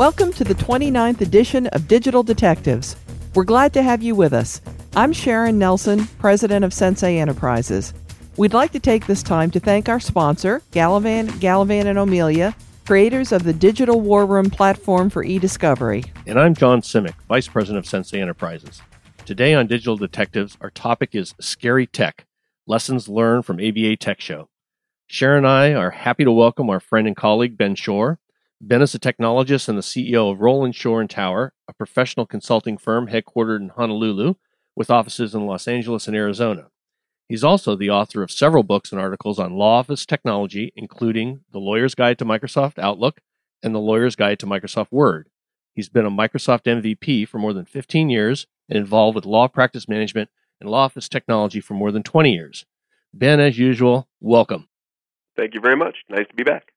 Welcome to the 29th edition of Digital Detectives. We're glad to have you with us. I'm Sharon Nelson, president of Sensei Enterprises. We'd like to take this time to thank our sponsor, Gallivan, Gallivan and O'Melia, creators of the Digital War Room platform for e-discovery. And I'm John Simek, vice president of Sensei Enterprises. Today on Digital Detectives, our topic is scary tech, lessons learned from ABA Tech Show. Sharon and I are happy to welcome our friend and colleague Ben Schorr. Ben is a technologist and the CEO of Roland Schorr and Tower, a professional consulting firm headquartered in Honolulu with offices in Los Angeles and Arizona. He's also the author of several books and articles on law office technology, including The Lawyer's Guide to Microsoft Outlook and The Lawyer's Guide to Microsoft Word. He's been a Microsoft MVP for more than 15 years and involved with law practice management and law office technology for more than 20 years. Ben, as usual, welcome. Thank you very much. Nice to be back.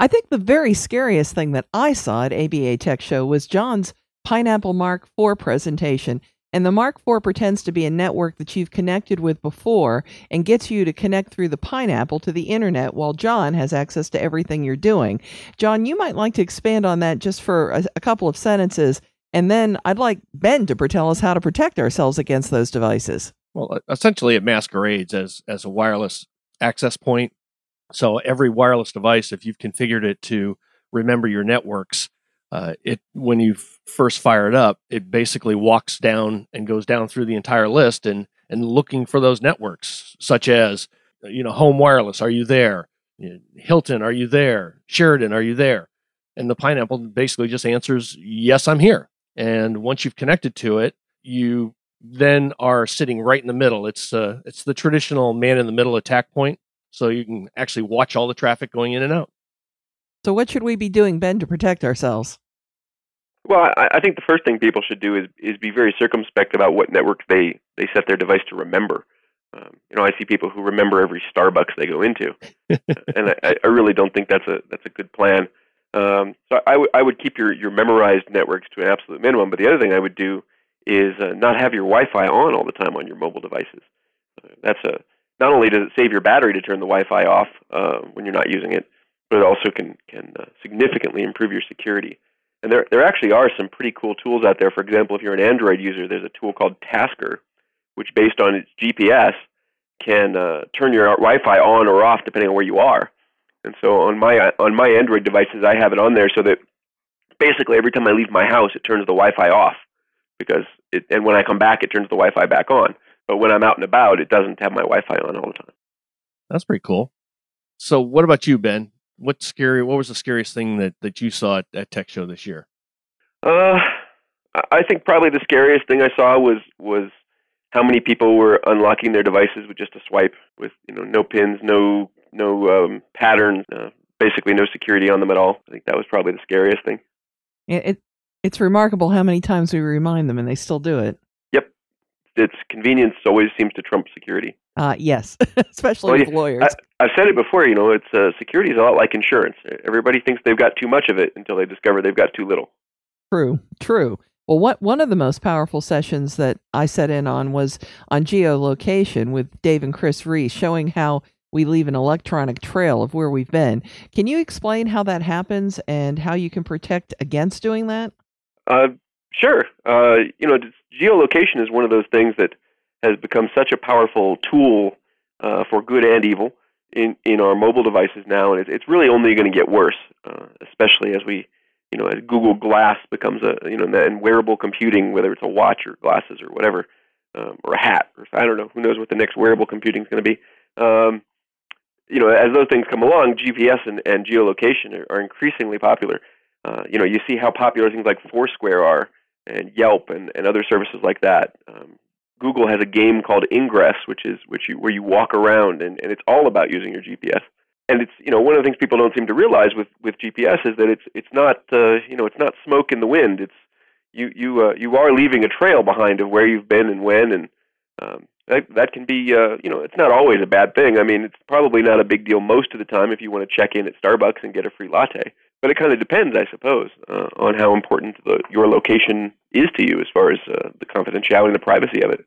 I think the very scariest thing that I saw at ABA Tech Show was John's Pineapple Mark IV presentation. And the Mark IV pretends to be a network that you've connected with before and gets you to connect through the pineapple to the internet while John has access to everything you're doing. John, you might like to expand on that just for a, a couple of sentences. And then I'd like Ben to tell us how to protect ourselves against those devices. Well, essentially, it masquerades as, as a wireless access point. So every wireless device, if you've configured it to remember your networks, uh, it when you first fire it up, it basically walks down and goes down through the entire list and and looking for those networks, such as you know Home Wireless, are you there? Hilton, are you there? Sheraton, are you there? And the pineapple basically just answers, yes, I'm here. And once you've connected to it, you then are sitting right in the middle. It's uh, it's the traditional man in the middle attack point, so you can actually watch all the traffic going in and out. So, what should we be doing, Ben, to protect ourselves? Well, I, I think the first thing people should do is is be very circumspect about what network they they set their device to remember. Um, you know, I see people who remember every Starbucks they go into, and I, I really don't think that's a that's a good plan. Um, so I, w- I would keep your, your memorized networks to an absolute minimum. But the other thing I would do is uh, not have your Wi-Fi on all the time on your mobile devices. Uh, that's a not only does it save your battery to turn the Wi-Fi off uh, when you're not using it, but it also can can uh, significantly improve your security. And there there actually are some pretty cool tools out there. For example, if you're an Android user, there's a tool called Tasker, which based on its GPS can uh, turn your Wi-Fi on or off depending on where you are. And so on my on my Android devices, I have it on there so that basically every time I leave my house, it turns the Wi-Fi off because it, and when I come back, it turns the Wi-Fi back on. But when I'm out and about, it doesn't have my Wi-Fi on all the time. That's pretty cool. So, what about you, Ben? What's scary? What was the scariest thing that, that you saw at, at Tech Show this year? Uh, I think probably the scariest thing I saw was was how many people were unlocking their devices with just a swipe, with you know no pins, no no um, patterns, uh, basically no security on them at all. I think that was probably the scariest thing. It, it it's remarkable how many times we remind them and they still do it. It's convenience always seems to trump security. Uh, yes, especially well, with lawyers. I, have said it before. You know, it's uh, security is a lot like insurance. Everybody thinks they've got too much of it until they discover they've got too little. True, true. Well, what one of the most powerful sessions that I set in on was on geolocation with Dave and Chris Reese, showing how we leave an electronic trail of where we've been. Can you explain how that happens and how you can protect against doing that? Uh, sure. Uh, you know, geolocation is one of those things that has become such a powerful tool uh, for good and evil in, in our mobile devices now, and it's, it's really only going to get worse, uh, especially as we, you know, as Google Glass becomes a, you know, and wearable computing, whether it's a watch or glasses or whatever, um, or a hat, or I don't know, who knows what the next wearable computing is going to be. Um, you know, as those things come along, GPS and, and geolocation are, are increasingly popular. Uh, you know, you see how popular things like Foursquare are, and Yelp, and, and other services like that. Um, Google has a game called Ingress, which is which you, where you walk around, and, and it's all about using your GPS. And it's you know one of the things people don't seem to realize with with GPS is that it's it's not uh, you know it's not smoke in the wind. It's you you uh, you are leaving a trail behind of where you've been and when, and um, that that can be uh, you know it's not always a bad thing. I mean, it's probably not a big deal most of the time if you want to check in at Starbucks and get a free latte. But it kind of depends, I suppose, uh, on how important the, your location is to you as far as uh, the confidentiality and the privacy of it.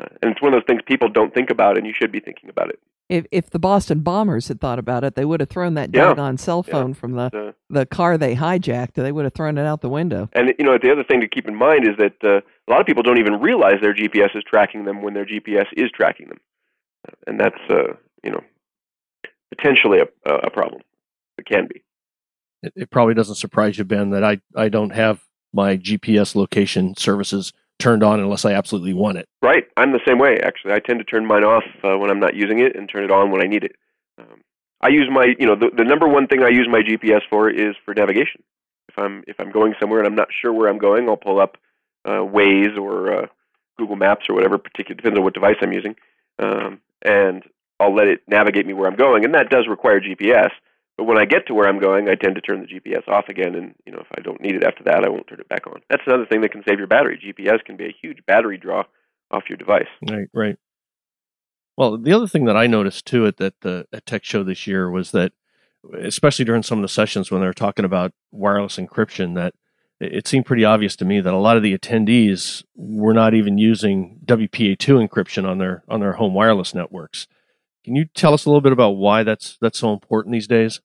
Uh, and it's one of those things people don't think about, and you should be thinking about it. If if the Boston bombers had thought about it, they would have thrown that Yeah. doggone cell phone Yeah. from the Uh, the car they hijacked. They would have thrown it out the window. And you know, the other thing to keep in mind is that uh, a lot of people don't even realize their GPS is tracking them when their GPS is tracking them, and that's uh, you know potentially a, a problem. It can be. It, it probably doesn't surprise you, Ben, that I, I don't have my GPS location services turned on unless I absolutely want it. Right. I'm the same way. Actually, I tend to turn mine off uh, when I'm not using it and turn it on when I need it. Um, I use my, you know, the, the number one thing I use my GPS for is for navigation. If I'm if I'm going somewhere and I'm not sure where I'm going, I'll pull up uh, Waze or uh, Google Maps or whatever particular depends on what device I'm using, um, and I'll let it navigate me where I'm going, and that does require GPS. But when I get to where I'm going, I tend to turn the GPS off again, and you know if I don't need it after that, I won't turn it back on. That's another thing that can save your battery. GPS can be a huge battery draw off your device. Right, right. Well, the other thing that I noticed too at that the at Tech Show this year was that, especially during some of the sessions when they were talking about wireless encryption, that it seemed pretty obvious to me that a lot of the attendees were not even using WPA2 encryption on their on their home wireless networks. Can you tell us a little bit about why that's that's so important these days?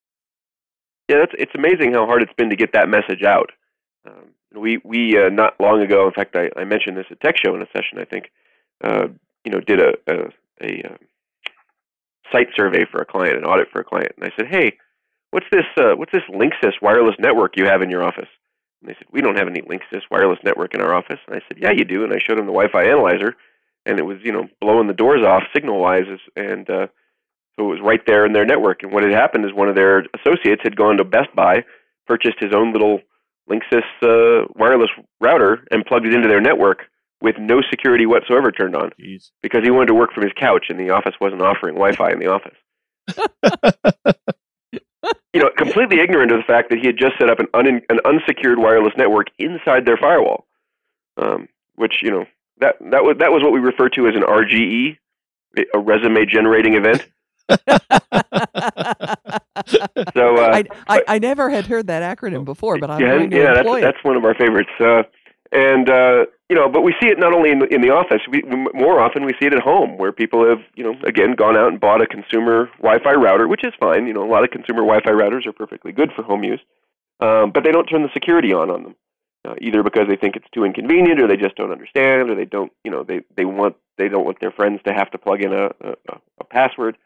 Yeah, it's amazing how hard it's been to get that message out. Um, we we uh, not long ago, in fact, I, I mentioned this at Tech Show in a session. I think, uh, you know, did a a, a uh, site survey for a client, an audit for a client, and I said, hey, what's this uh, what's this Linksys wireless network you have in your office? And they said, we don't have any Linksys wireless network in our office. And I said, yeah, you do. And I showed them the Wi-Fi analyzer, and it was you know blowing the doors off signal wise, and uh, so it was right there in their network. And what had happened is one of their associates had gone to Best Buy, purchased his own little Linksys uh, wireless router, and plugged it into their network with no security whatsoever turned on Jeez. because he wanted to work from his couch, and the office wasn't offering Wi-Fi in the office. you know, completely ignorant of the fact that he had just set up an, un- an unsecured wireless network inside their firewall, um, which you know that that was that was what we refer to as an RGE, a resume generating event. So uh, I, I I never had heard that acronym before, but I'm yeah, going to yeah, that's it. that's one of our favorites. Uh, and uh, you know, but we see it not only in the, in the office. We we- more often we see it at home, where people have you know again gone out and bought a consumer Wi-Fi router, which is fine. You know, a lot of consumer Wi-Fi routers are perfectly good for home use, um, but they don't turn the security on on them, uh, either because they think it's too inconvenient, or they just don't understand, or they don't you know they they want they don't want their friends to have to plug in a a, a password.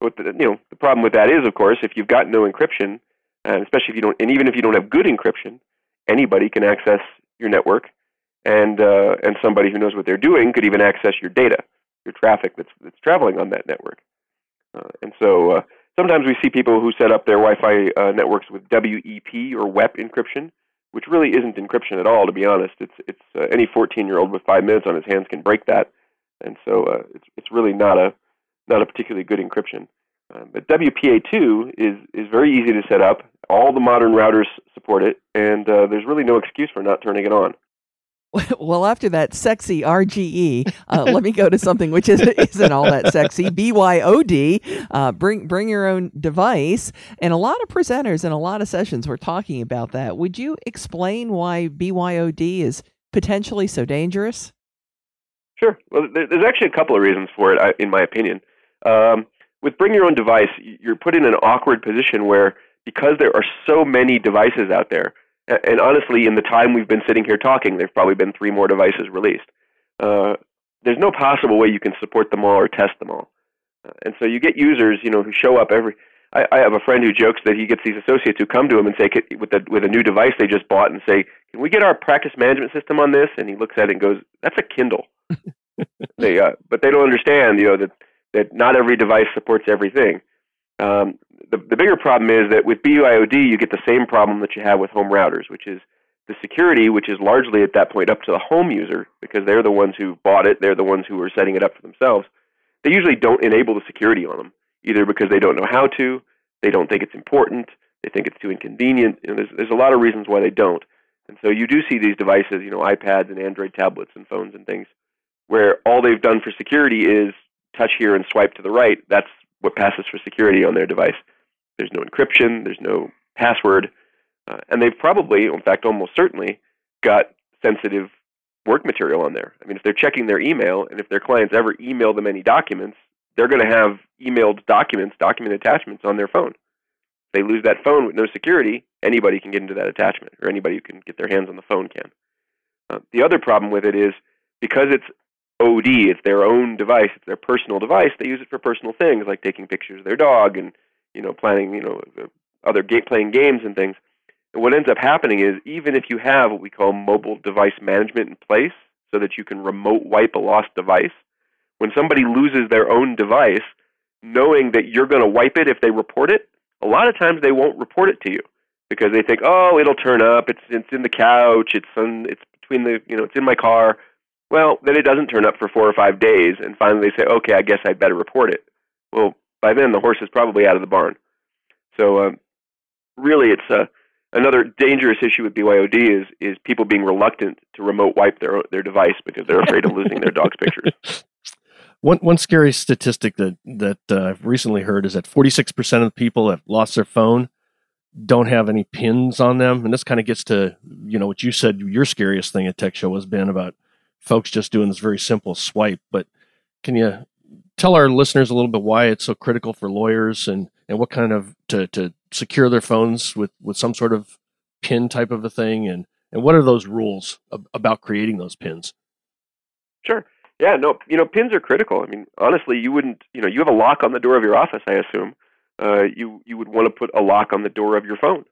But the, you know the problem with that is, of course, if you've got no encryption, and especially if you don't, and even if you don't have good encryption, anybody can access your network, and uh, and somebody who knows what they're doing could even access your data, your traffic that's that's traveling on that network. Uh, and so uh, sometimes we see people who set up their Wi-Fi uh, networks with WEP or WEP encryption, which really isn't encryption at all. To be honest, it's it's uh, any 14-year-old with five minutes on his hands can break that, and so uh, it's it's really not a not a particularly good encryption. Uh, but WPA2 is is very easy to set up. All the modern routers support it, and uh, there's really no excuse for not turning it on. Well, after that sexy RGE, uh, let me go to something which is, isn't all that sexy. BYOD, uh, bring bring your own device, and a lot of presenters and a lot of sessions were talking about that. Would you explain why BYOD is potentially so dangerous? Sure. Well, there's actually a couple of reasons for it, in my opinion. Um, with bring your own device, you're put in an awkward position where because there are so many devices out there, and honestly, in the time we've been sitting here talking, there've probably been three more devices released. Uh, there's no possible way you can support them all or test them all, uh, and so you get users, you know, who show up every. I, I have a friend who jokes that he gets these associates who come to him and say, with a with a new device they just bought, and say, "Can we get our practice management system on this?" And he looks at it and goes, "That's a Kindle." they, uh, but they don't understand, you know, that that not every device supports everything. Um, the, the bigger problem is that with BYOD, you get the same problem that you have with home routers, which is the security, which is largely at that point up to the home user because they're the ones who bought it, they're the ones who are setting it up for themselves. They usually don't enable the security on them, either because they don't know how to, they don't think it's important, they think it's too inconvenient. You know, there's, there's a lot of reasons why they don't. And so you do see these devices, you know, iPads and Android tablets and phones and things, where all they've done for security is touch here and swipe to the right. That's what passes for security on their device. There's no encryption, there's no password, uh, and they've probably, in fact, almost certainly, got sensitive work material on there. I mean, if they're checking their email and if their clients ever email them any documents, they're going to have emailed documents, document attachments on their phone. If they lose that phone with no security, anybody can get into that attachment, or anybody who can get their hands on the phone can. Uh, the other problem with it is because it's OD, it's their own device, it's their personal device. They use it for personal things like taking pictures of their dog and you know planning you know uh, other game, playing games and things. And what ends up happening is even if you have what we call mobile device management in place, so that you can remote wipe a lost device, when somebody loses their own device, knowing that you're going to wipe it if they report it, a lot of times they won't report it to you because they think, oh, it'll turn up. It's it's in the couch. It's on. It's between the you know. It's in my car. Well, then it doesn't turn up for four or five days, and finally they say, okay, I guess I'd better report it. Well, by then the horse is probably out of the barn. So um, really, it's uh, another dangerous issue with BYOD is is people being reluctant to remote wipe their their device because they're afraid of losing their dog's pictures. One one scary statistic that that uh, I've recently heard is that 46% of people that lost their phone don't have any pins on them, and this kind of gets to you know what you said your scariest thing at Tech Show has been about folks just doing this very simple swipe. But can you tell our listeners a little bit why it's so critical for lawyers and and what kind of to to secure their phones with with some sort of pin type of a thing and and what are those rules ab- about creating those pins? Sure. Yeah, no, you know, pins are critical. I mean, honestly, you wouldn't, you know, you have a lock on the door of your office, I assume. Uh, you you would want to put a lock on the door of your phone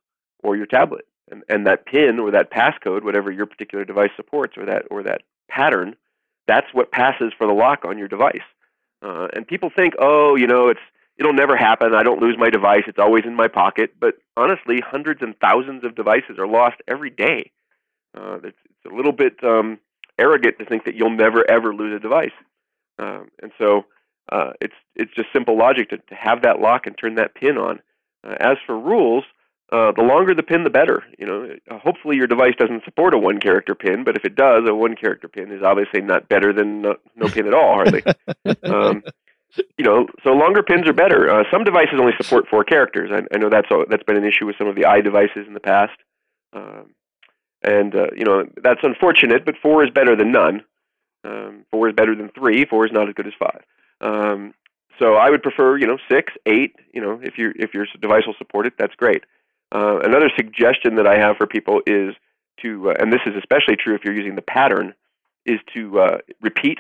or your tablet, and and that pin or that passcode, whatever your particular device supports, or that or that pattern, that's what passes for the lock on your device. Uh, and people think, oh, you know, it's it'll never happen. I don't lose my device. It's always in my pocket. But honestly, hundreds and thousands of devices are lost every day. Uh, it's, it's a little bit um, arrogant to think that you'll never ever lose a device. Um, and so uh, it's it's just simple logic to, to have that lock and turn that pin on. Uh, as for rules, uh, the longer the pin, the better. You know, uh, hopefully your device doesn't support a one-character pin, but if it does, a one-character pin is obviously not better than no, no pin at all, hardly. um, you know, so longer pins are better. Uh, some devices only support four characters. I, I know that's a, that's been an issue with some of the i devices in the past. Um, and uh, you know that's unfortunate, but four is better than none. Um, four is better than three. Four is not as good as five. Um, so I would prefer you know six, eight. You know if your if your device will support it, that's great. Uh, another suggestion that I have for people is to, uh, and this is especially true if you're using the pattern, is to uh, repeat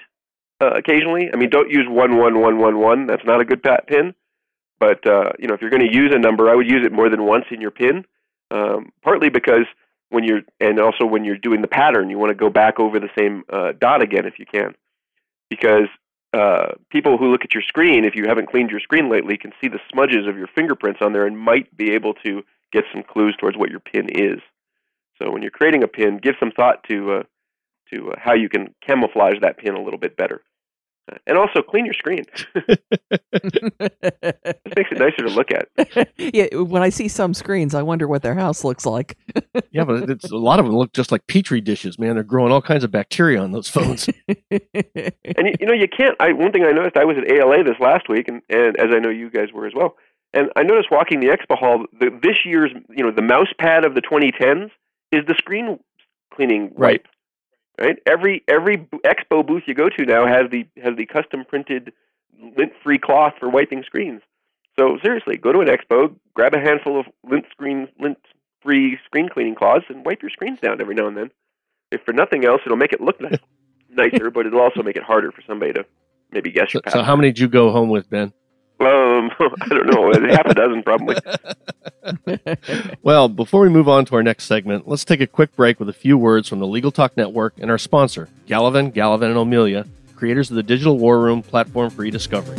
uh, occasionally. I mean, don't use one one one one one. That's not a good pat pin. But uh, you know, if you're going to use a number, I would use it more than once in your pin. Um, partly because when you're and also when you're doing the pattern, you want to go back over the same dot again if you can, because uh, people who look at your screen, if you haven't cleaned your screen lately, can see the smudges of your fingerprints on there and might be able to get some clues towards what your pin is. So when you're creating a pin, give some thought to uh, to uh, how you can camouflage that pin a little bit better. Uh, and also clean your screen. this makes it nicer to look at. yeah, when I see some screens, I wonder what their house looks like. yeah, but it's, a lot of them look just like petri dishes, man. They're growing all kinds of bacteria on those phones. and you, you, know, you can't. I one thing I noticed. I was at ALA this last week, and, and as I know you guys were as well. And I noticed walking the expo hall, the, this year's, you know, the mouse pad of the 2010s is the screen cleaning right. wipe right? Every every expo booth you go to now has the has the custom printed lint-free cloth for wiping screens. So seriously, go to an expo, grab a handful of lint screen lint-free screen cleaning cloths, and wipe your screens down every now and then. If for nothing else, it'll make it look nicer, but it'll also make it harder for somebody to maybe guess so, your So, how many did you go home with, Ben? Um, I don't know, half a dozen probably. well, before we move on to our next segment, let's take a quick break with a few words from the Legal Talk Network and our sponsor, Gallivan, Gallivan and O'Melia, creators of the Digital War Room platform for e-discovery.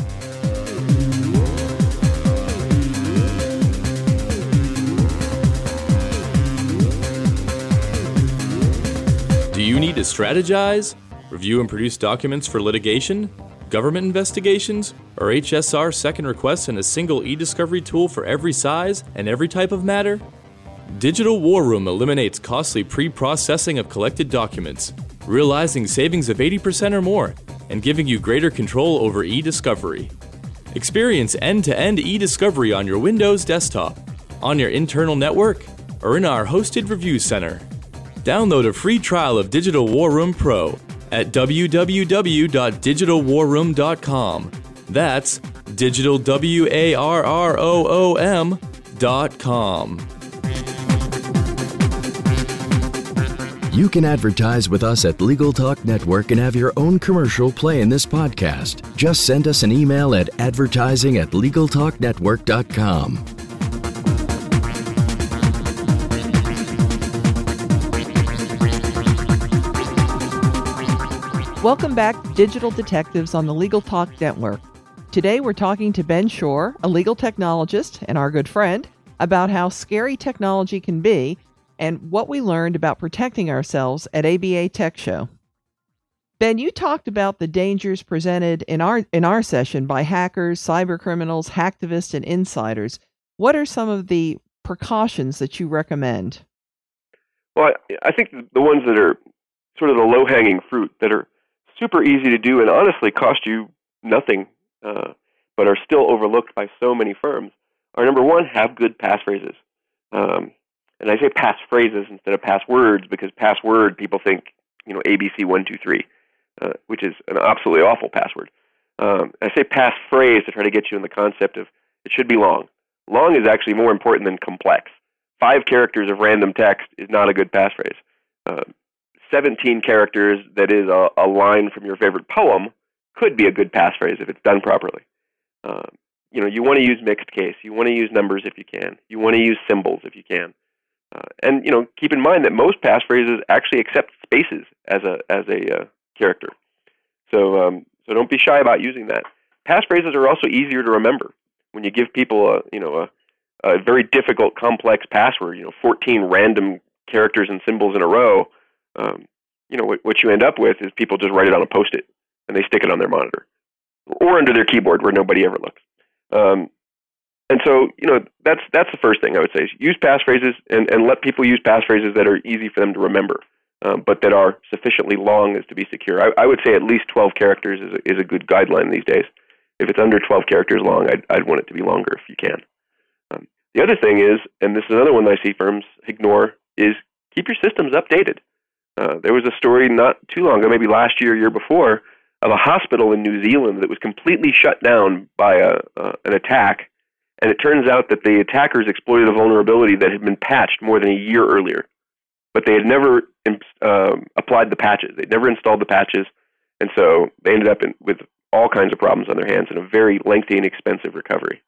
Do you need to strategize, review and produce documents for litigation? Government investigations, or HSR second requests in a single e discovery tool for every size and every type of matter? Digital War Room eliminates costly pre processing of collected documents, realizing savings of 80% or more, and giving you greater control over e discovery. Experience end to end e discovery on your Windows desktop, on your internal network, or in our hosted review center. Download a free trial of Digital War Room Pro at www.digitalwarroom.com. That's digital w a r r o o m dot com. You can advertise with us at Legal Talk Network and have your own commercial play in this podcast. Just send us an email at advertising at LegalTalkNetwork.com. Welcome back Digital Detectives on the Legal Talk Network. Today we're talking to Ben Schorr, a legal technologist and our good friend, about how scary technology can be and what we learned about protecting ourselves at ABA Tech Show. Ben, you talked about the dangers presented in our in our session by hackers, cyber criminals, hacktivists, and insiders. What are some of the precautions that you recommend? Well, I, I think the ones that are sort of the low hanging fruit that are super easy to do and honestly cost you nothing, uh, but are still overlooked by so many firms are number one, have good passphrases. Um, and I say passphrases instead of passwords because password people think you know ABC one two three, uh, which is an absolutely awful password. Um, I say passphrase to try to get you in the concept of it should be long. Long is actually more important than complex. Five characters of random text is not a good passphrase. Uh, 17 characters that is a, a, line from your favorite poem could be a good passphrase if it's done properly. Uh, you know, you want to use mixed case. You want to use numbers if you can. You want to use symbols if you can. Uh, and you know, keep in mind that most passphrases actually accept spaces as a as a uh, character. So um, so don't be shy about using that. Passphrases are also easier to remember when you give people a you know a, a very difficult, complex password. You know, 14 random characters and symbols in a row. Um, you know what, what you end up with is people just write it on a post-it and they stick it on their monitor or under their keyboard where nobody ever looks. Um, and so, you know, that's that's the first thing I would say. is Use passphrases and, and let people use passphrases that are easy for them to remember, um, but that are sufficiently long as to be secure. I, I would say at least 12 characters is a, is a good guideline these days. If it's under 12 characters long, I'd, I'd want it to be longer if you can. Um, the other thing is, and this is another one I see firms ignore, is keep your systems updated. Uh, there was a story not too long ago, maybe last year, year before, of a hospital in New Zealand that was completely shut down by a, uh, an attack and it turns out that the attackers exploited a vulnerability that had been patched more than a year earlier, but they had never um, applied the patches. They'd never installed the patches, and so they ended up in, with all kinds of problems on their hands and a very lengthy and expensive recovery.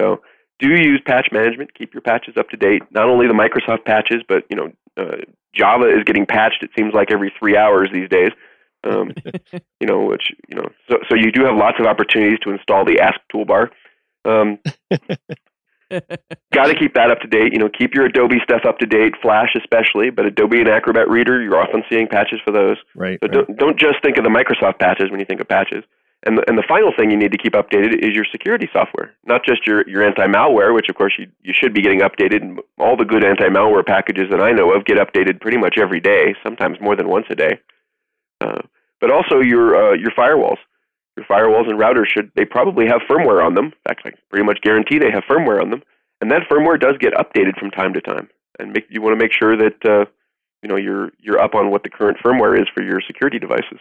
So do use patch management. Keep your patches up to date. Not only the Microsoft patches, but you know uh, Java is getting patched. It seems like every three hours these days. Um, you know, which you know, so so you do have lots of opportunities to install the Ask toolbar. Um, Got to keep that up to date. You know, keep your Adobe stuff up to date, Flash especially, but Adobe and Acrobat Reader, you're often seeing patches for those. Right. So right. don't don't just think of the Microsoft patches when you think of patches. And the, and the final thing you need to keep updated is your security software, not just your, your anti-malware, which of course you, you should be getting updated. All the good anti-malware packages that I know of get updated pretty much every day, sometimes more than once a day. Uh, but also your uh, your firewalls your firewalls and routers should they probably have firmware on them. In fact, I pretty much guarantee they have firmware on them, and that firmware does get updated from time to time. And make, you want to make sure that uh, you know you're you're up on what the current firmware is for your security devices.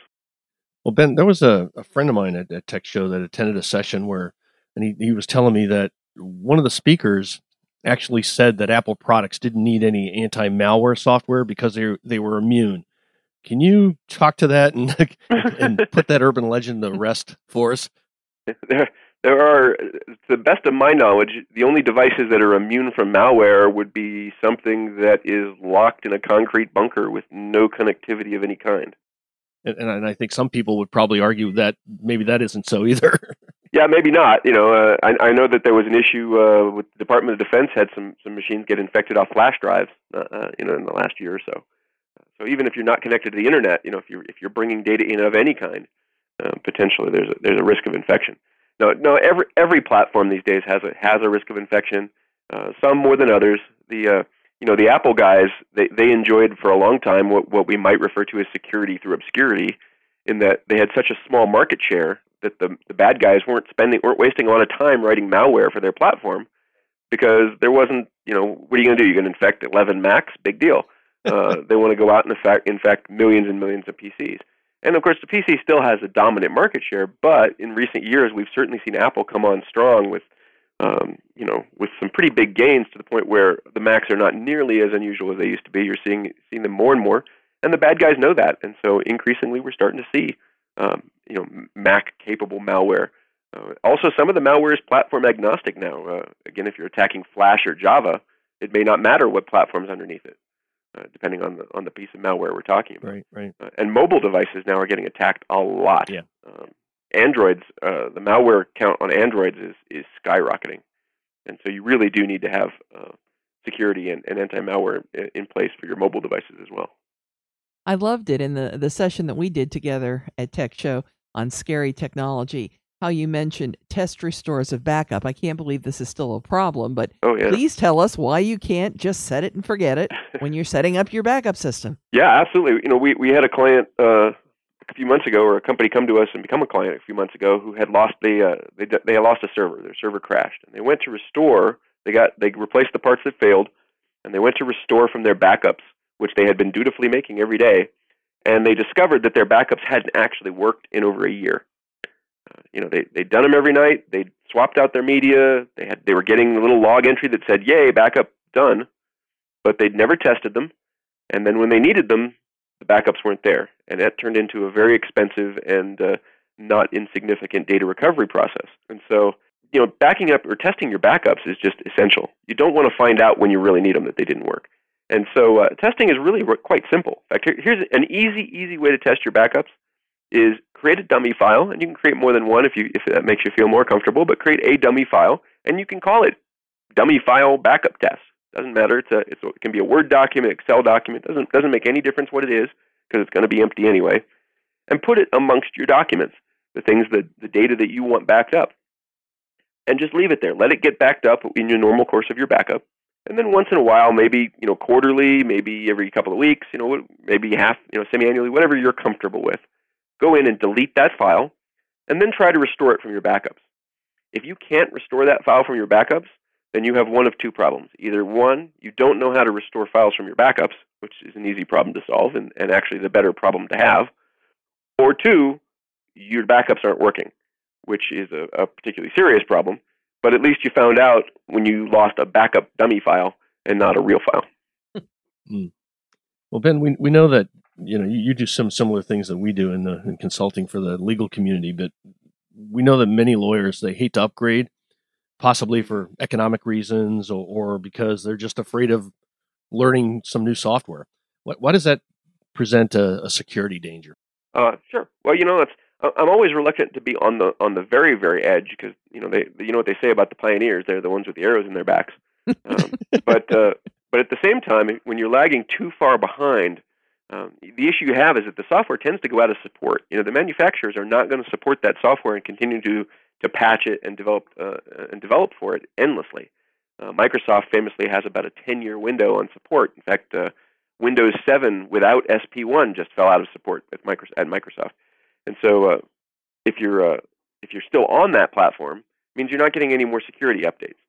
Well, Ben, there was a, a friend of mine at a tech show that attended a session where, and he, he was telling me that one of the speakers actually said that Apple products didn't need any anti-malware software because they they were immune can you talk to that and and put that urban legend to rest for us? There, there are, to the best of my knowledge, the only devices that are immune from malware would be something that is locked in a concrete bunker with no connectivity of any kind. And, and I think some people would probably argue that maybe that isn't so either. yeah, maybe not. You know, uh, I, I know that there was an issue uh, with the Department of Defense had some some machines get infected off flash drives. Uh, uh you know, in the last year or so. So even if you're not connected to the internet, you know, if you're if you're bringing data in of any kind, uh, potentially there's a, there's a risk of infection. No, no, every every platform these days has a has a risk of infection. Uh, some more than others. The uh, you know, the Apple guys, they, they enjoyed for a long time what, what we might refer to as security through obscurity, in that they had such a small market share that the, the bad guys weren't spending, weren't wasting a lot of time writing malware for their platform because there wasn't, you know, what are you going to do? You're going to infect 11 Macs? Big deal. Uh, they want to go out and infect, infect millions and millions of PCs. And of course, the PC still has a dominant market share, but in recent years, we've certainly seen Apple come on strong with, um, you know, with some pretty big gains to the point where the Macs are not nearly as unusual as they used to be. You're seeing seeing them more and more, and the bad guys know that, and so increasingly, we're starting to see, um, you know, Mac-capable malware. Uh, also, some of the malware is platform agnostic now. Uh, again, if you're attacking Flash or Java, it may not matter what platform's underneath it uh, depending on the on the piece of malware we're talking about. Right, right. Uh, and mobile devices now are getting attacked a lot. Yeah. Um, Androids, uh, the malware count on Androids is is skyrocketing, and so you really do need to have uh, security and, and anti-malware in, in place for your mobile devices as well. I loved it in the the session that we did together at Tech Show on scary technology how you mentioned test restores of backup. I can't believe this is still a problem, but oh, yeah. please tell us why you can't just set it and forget it when you're setting up your backup system. Yeah, absolutely. You know, we, we had a client uh, a few months ago, or a company come to us and become a client a few months ago, who had lost the uh, they they lost a server. Their server crashed, and they went to restore. They got they replaced the parts that failed, and they went to restore from their backups, which they had been dutifully making every day, and they discovered that their backups hadn't actually worked in over a year you know, they they'd done them every night. They swapped out their media. They had they were getting a little log entry that said, "Yay, backup done," but they'd never tested them. And then when they needed them, the backups weren't there, and that turned into a very expensive and uh, not insignificant data recovery process. And so, you know, backing up or testing your backups is just essential. You don't want to find out when you really need them that they didn't work. And so, uh, testing is really quite simple. In fact, here's an easy, easy way to test your backups: is create a dummy file, and you can create more than one if you if that makes you feel more comfortable. But create a dummy file, and you can call it dummy file backup test. Doesn't matter. It's a, it's a, it can be a Word document, Excel document. Doesn't doesn't make any difference what it is because it's going to be empty anyway. And put it amongst your documents, the things that the data that you want backed up, and just leave it there. Let it get backed up in your normal course of your backup. And then once in a while, maybe you know quarterly, maybe every couple of weeks, you know, maybe half, you know, semi-annually, whatever you're comfortable with go in and delete that file, and then try to restore it from your backups. If you can't restore that file from your backups, then you have one of two problems. Either one, you don't know how to restore files from your backups, which is an easy problem to solve and, and actually the better problem to have, or two, your backups aren't working, which is a, a particularly serious problem. But at least you found out when you lost a backup dummy file and not a real file. Mm. Well, Ben, we, we know that you know, you, you do some similar things that we do in the in consulting for the legal community, but we know that many lawyers they hate to upgrade, possibly for economic reasons or, or because they're just afraid of learning some new software. What why does that present a, a security danger? Uh, sure. Well, you know, it's I'm always reluctant to be on the on the very very edge because you know they you know what they say about the pioneers they're the ones with the arrows in their backs. Um, but uh, but at the same time, when you're lagging too far behind, um, the issue you have is that the software tends to go out of support. You know, the manufacturers are not going to support that software and continue to to patch it and develop uh, and develop for it endlessly. Uh, Microsoft famously has about a 10-year window on support. In fact, uh, Windows 7 without SP1 just fell out of support at Microsoft. And so, uh, if you're uh, if you're still on that platform, it means you're not getting any more security updates.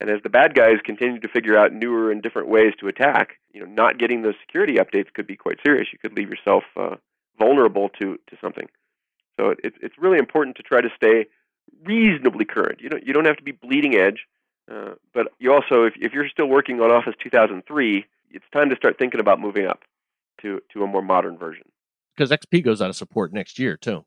And as the bad guys continue to figure out newer and different ways to attack, you know, not getting those security updates could be quite serious. You could leave yourself uh, vulnerable to, to something. So it, it's really important to try to stay reasonably current. You don't you don't have to be bleeding edge, uh, but you also if if you're still working on Office 2003, it's time to start thinking about moving up to to a more modern version. Because XP goes out of support next year too.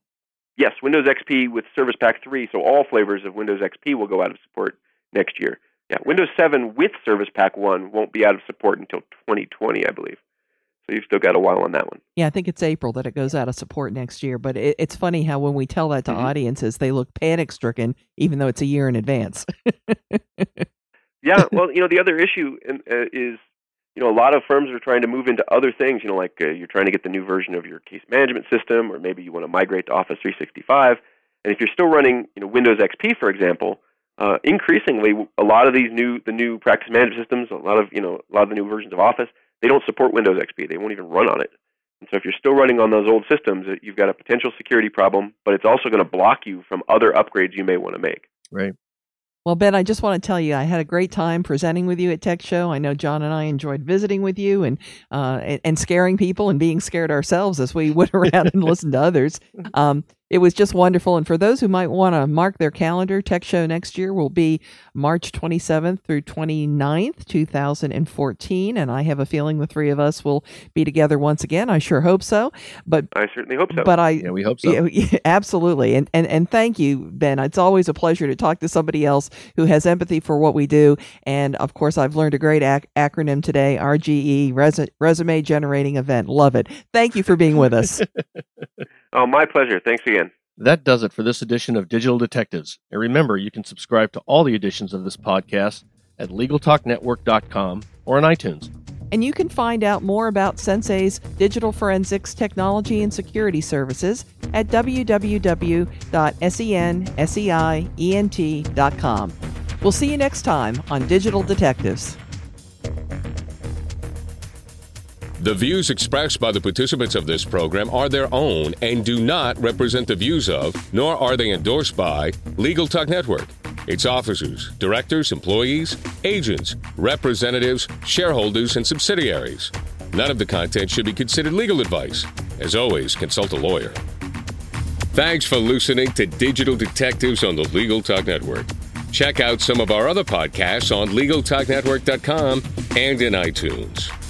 Yes, Windows XP with Service Pack 3, so all flavors of Windows XP will go out of support next year. Yeah, Windows 7 with Service Pack 1 won't be out of support until 2020, I believe. So you've still got a while on that one. Yeah, I think it's April that it goes out of support next year. But it, it's funny how when we tell that to mm-hmm. audiences, they look panic stricken, even though it's a year in advance. yeah, well, you know, the other issue uh, is, you know, a lot of firms are trying to move into other things. You know, like uh, you're trying to get the new version of your case management system, or maybe you want to migrate to Office 365. And if you're still running, you know, Windows XP, for example, uh, increasingly, a lot of these new the new practice management systems, a lot of you know a lot of the new versions of Office, they don't support Windows XP. They won't even run on it. And so if you're still running on those old systems, you've got a potential security problem, but it's also going to block you from other upgrades you may want to make. Right. Well, Ben, I just want to tell you, I had a great time presenting with you at Tech Show. I know John and I enjoyed visiting with you and uh, and, and, scaring people and being scared ourselves as we went around and listened to others. Um, it was just wonderful. And for those who might want to mark their calendar, Tech Show next year will be March 27th through 29th, 2014. And I have a feeling the three of us will be together once again. I sure hope so. But I certainly hope so. But I, yeah, we hope so. Yeah, absolutely. And, and, and thank you, Ben. It's always a pleasure to talk to somebody else who has empathy for what we do. And of course, I've learned a great ac- acronym today RGE, res- Resume Generating Event. Love it. Thank you for being with us. Oh, my pleasure. Thanks again. That does it for this edition of Digital Detectives. And remember, you can subscribe to all the editions of this podcast at LegalTalkNetwork.com or on iTunes. And you can find out more about Sensei's digital forensics technology and security services at www.senseient.com. We'll see you next time on Digital Detectives. The views expressed by the participants of this program are their own and do not represent the views of, nor are they endorsed by, Legal Talk Network, its officers, directors, employees, agents, representatives, shareholders, and subsidiaries. None of the content should be considered legal advice. As always, consult a lawyer. Thanks for listening to Digital Detectives on the Legal Talk Network. Check out some of our other podcasts on LegalTalkNetwork.com and in iTunes.